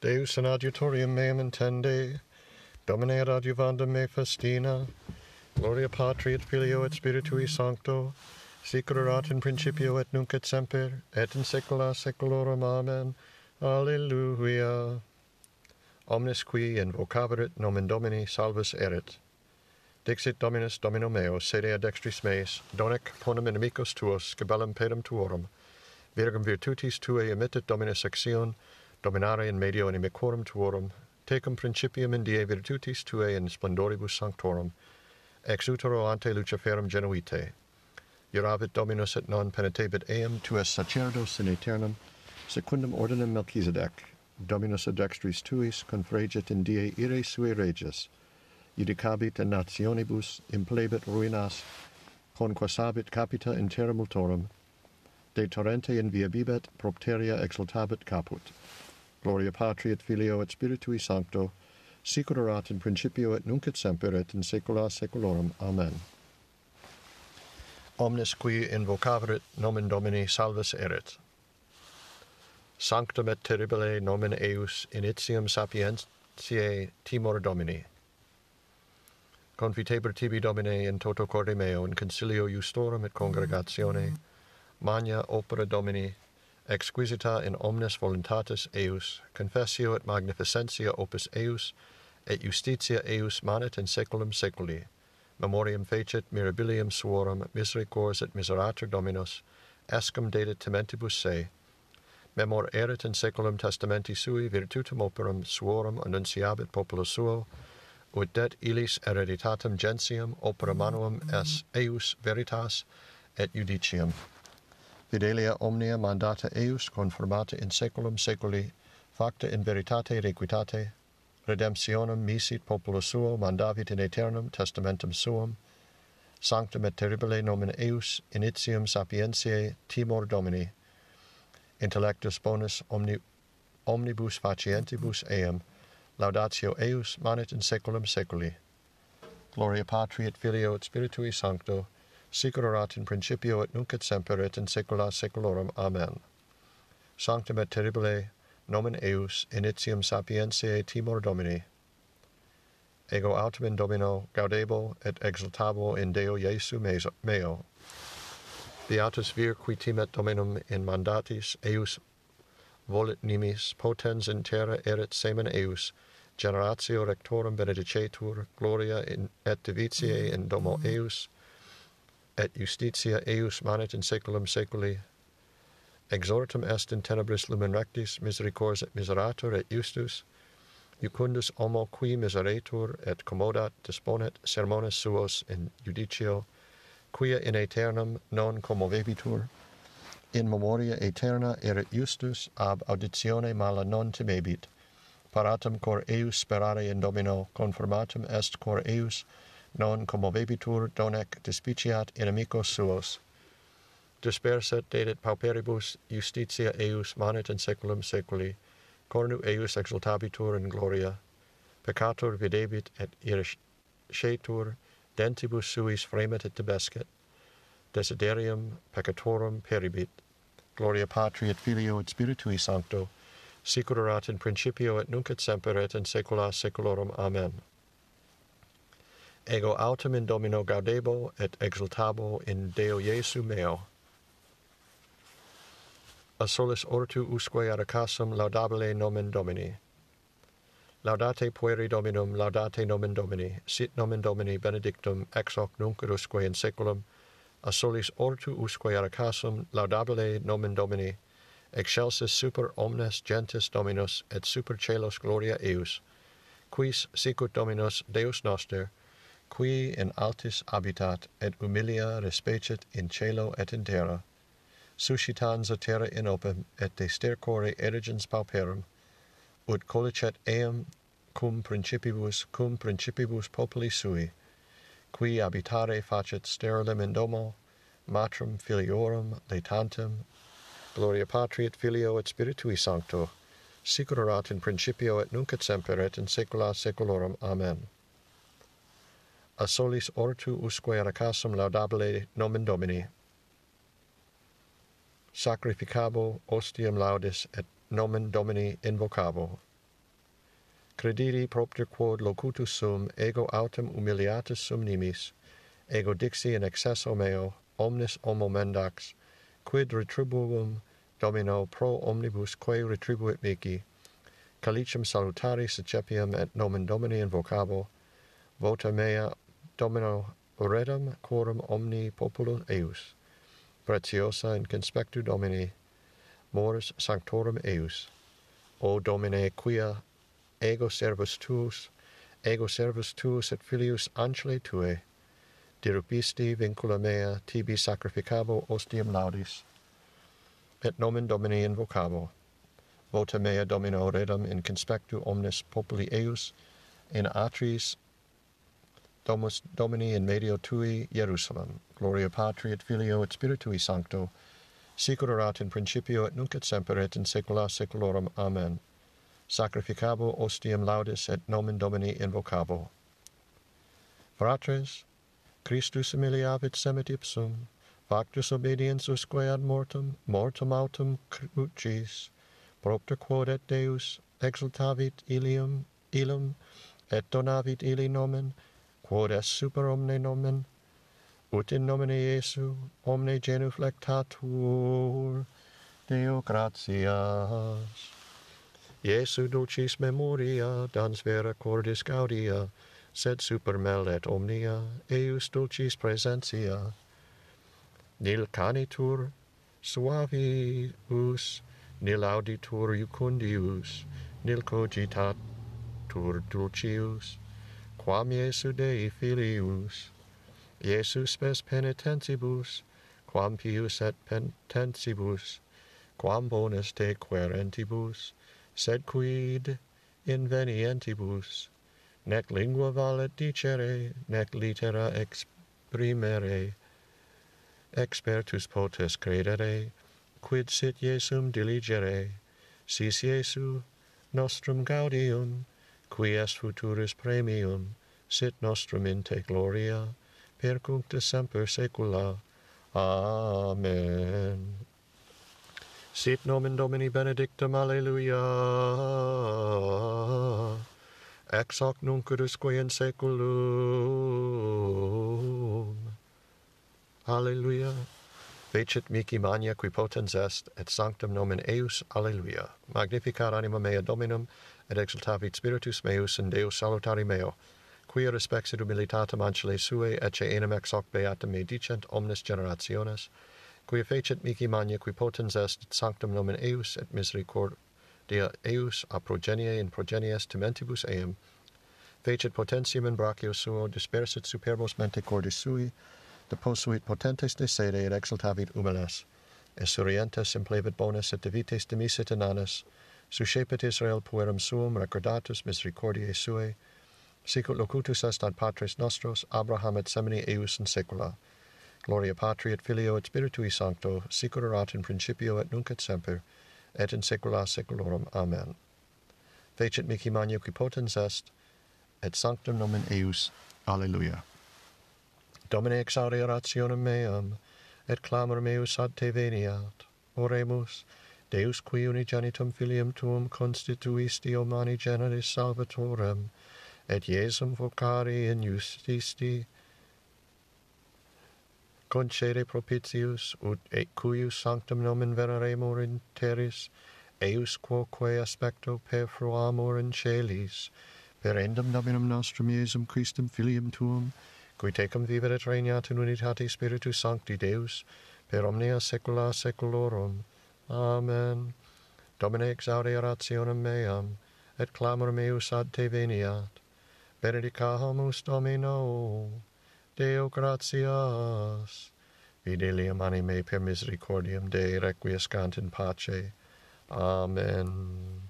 Deus in adiutorium meum intende, Domine ad adiuvanda me festina, Gloria Patri et Filio et Spiritui Sancto, sic erat in principio et nunc et semper, et in saecula saeculorum. Amen. Alleluia. Omnes qui invocaverit nomen Domini salvus erit. Dixit Dominus Domino meo, sede ad dextris meis, donec ponem inimicos tuos, scabellum pedum tuorum, virgum virtutis tuae emittit Dominus axion, dominare in medio inimicorum tuorum, tecum principium in die virtutis tuae in splendoribus sanctorum, ex utero ante Luciferum genuite. Iuravit Dominus et non penetebit eam tuas sacerdos in aeternum, secundum ordinem Melchizedec, Dominus ad dextris tuis confregit in die ire sui regis, judicabit in nationibus, implebit ruinas, conquasabit capita in terra multorum, de torrente in via bibet propteria exultabit caput. Gloria Patri et Filio et Spiritui Sancto, sic in principio et nunc et semper et in saecula saeculorum. Amen. Omnes qui invocaverit nomen Domini salvus erit. Sanctum et terribile nomen eius initium sapientiae timor Domini. Confiteber tibi Domine in toto corde meo in concilio justorum et congregatione, magna opera Domini, exquisita in omnes voluntatis eius, confessio et magnificentia opus eius, et justitia eius manet in saeculum saeculi. Memoriam fecit mirabilium suorum, misericors et miserator dominus, escum dedit tementibus se. Memor erit in saeculum testamenti sui virtutum operum suorum annunciabit populo suo, ut det illis hereditatem gentium opera manuum es eius veritas et judicium fidelia omnia mandata eius conformata in saeculum saeculi, facta in veritate requitate, redemptionem misit populo suo mandavit in aeternum testamentum suum, sanctum et terribile nomen eius initium sapientiae timor Domini, intellectus bonus omni, omnibus facientibus eam, laudatio eius manet in saeculum saeculi. Gloria Patri et Filio et Spiritui Sancto, sicurat in principio et nunc et semper et in saecula saeculorum. Amen. Sanctum et terribile nomen eius initium sapientiae timor Domini. Ego autem in Domino gaudebo et exultabo in Deo Iesu meo. Beatus vir qui timet Dominum in mandatis eius volit nimis potens in terra erit semen eius generatio rectorum benedicetur gloria in et divitiae in domo eius et justitia eius manet in saeculum saeculi. Exhortum est in tenebris lumen rectis, misericors et miserator et justus, jucundus homo qui miseretur et commodat disponet sermones suos in judicio, quia in aeternum non commovebitur, in memoria aeterna erit justus ab auditione mala non timebit, paratum cor eius sperare in domino, conformatum est cor eius, non commovebitur donec dispiciat inimicos suos. Dispersa dedit pauperibus justitia eius manet in seculum seculi, cornu eius exultabitur in gloria, peccator videbit et iriscetur, dentibus suis fremet et debescet, desiderium peccatorum peribit. Gloria Patri et Filio et Spiritui Sancto, sicurat in principio et nunc et semper et in saecula saeculorum. Amen ego autem in Domino gaudebo et exultabo in Deo Iesu meo. A solis ortu usque ad casum laudabile nomen Domini. Laudate pueri Dominum, laudate nomen Domini, sit nomen Domini benedictum ex hoc nunc et usque in saeculum, a solis ortu usque ad casum laudabile nomen Domini, excelsis super omnes gentis Dominus et super celos gloria eius, quis sicut Dominus Deus noster, qui in altis habitat et humilia respecet in celo et in terra, suscitans a terra in opem et de stercore erigens pauperum, ut colicet eam cum principibus cum principibus populi sui, qui habitare facet sterilem in domo, matrum filiorum laetantem, gloria patri et filio et spiritui sancto, sicurerat in principio et nunc et semper et in saecula saeculorum. Amen a solis ortu usque recasum laudabile nomen Domini. Sacrificabo ostium laudis et nomen Domini invocabo. Crediri propter quod locutus sum ego autem humiliatus sum nimis, ego dixi in excesso meo, omnis homo mendax, quid retribuum domino pro omnibus quae retribuit mici, calicem salutari secepiam et nomen Domini invocabo, vota mea Domino redem quorum omni populo eius, preciosa in conspectu Domini, moris sanctorum eius. O Domine, quia ego servus tuus, ego servus tuus et filius angeli tuae, dirupisti vincula mea tibi sacrificabo ostium laudis, et nomen Domini invocabo. Vota mea Domino redem in conspectu omnes populi eius, in atris Domus Domini in medio tui Jerusalem. Gloria Patri et Filio et Spiritui Sancto, sic erat in principio et nunc et semper et in saecula saeculorum. Amen. Sacrificabo ostium laudis et nomen Domini invocabo. Fratres, Christus humiliavit semet ipsum, factus obediens usque ad mortem, mortem autem crucis, propter quod et Deus exultavit ilium, ilum, et donavit ili nomen, quod est super omne nomen, ut in nomine Iesu omne genuflectatur, Deo gratias. Iesu dulcis memoria, dans vera cordis gaudia, sed super melet omnia, eius dulcis presentia. Nil canitur suavius, nil auditur jucundius, nil cogitatur dulcius, quam Iesu Dei filius, Iesus spes penitentibus, quam pius et penitentibus, quam bonus te querentibus, sed quid invenientibus, nec lingua valet dicere, nec litera exprimere, expertus potes credere, quid sit Iesum diligere, sis Iesu nostrum gaudium, qui est futurus premium, sit nostrum in te gloria, per cuncta semper saecula. Amen. Sit nomen Domini benedictum, alleluia. Ex hoc nunc usque in saeculum. Alleluia. Fecit mihi magna qui potens est, et sanctum nomen eius, alleluia. Magnificat anima mea Dominum, et exultavit spiritus meus in Deus salutari meo quia respexit humilitatem ancile suae ecce enim ex hoc beatum me dicent omnes generationes, quia fecit mihi magna qui potens est sanctum nomen eius et misericordia eius a progenie in progenies tementibus eum, fecit potentium in brachio suo dispersit superbos mente cordis sui, deposuit potentes de sede et exultavit humiles, et orientes implevit bonus et divites demisit inanes, suscepit Israel puerum suum recordatus misericordiae suae, sicut locutus est ad patres nostros, Abraham et semini eius in saecula. Gloria Patri et Filio et Spiritui Sancto, sicut erat in principio et nunc et semper, et in saecula saeculorum. Amen. Fecit mihi magna qui potens est, et sanctum nomen eius. Alleluia. Domine exaudi orationem meam, et clamor meus ad te veniat. Oremus, Deus qui unigenitum filium tuum constituisti omani generis salvatorem, et Iesum vocari in justisti, concede propitius, ut et cuius sanctum nomen veneremur in terris, eius quoque aspecto per fruamur in celis, per endum nominum nostrum Iesum Christum filium tuum, qui tecum et regnat in unitate Spiritus Sancti Deus, per omnia saecula saeculorum. Amen. Domine exaudi orationem meam, et clamor meus ad te veniat. Benedicamus Domino, Deo gratias, fidelium anime per misericordiam Dei requiescant in pace. Amen.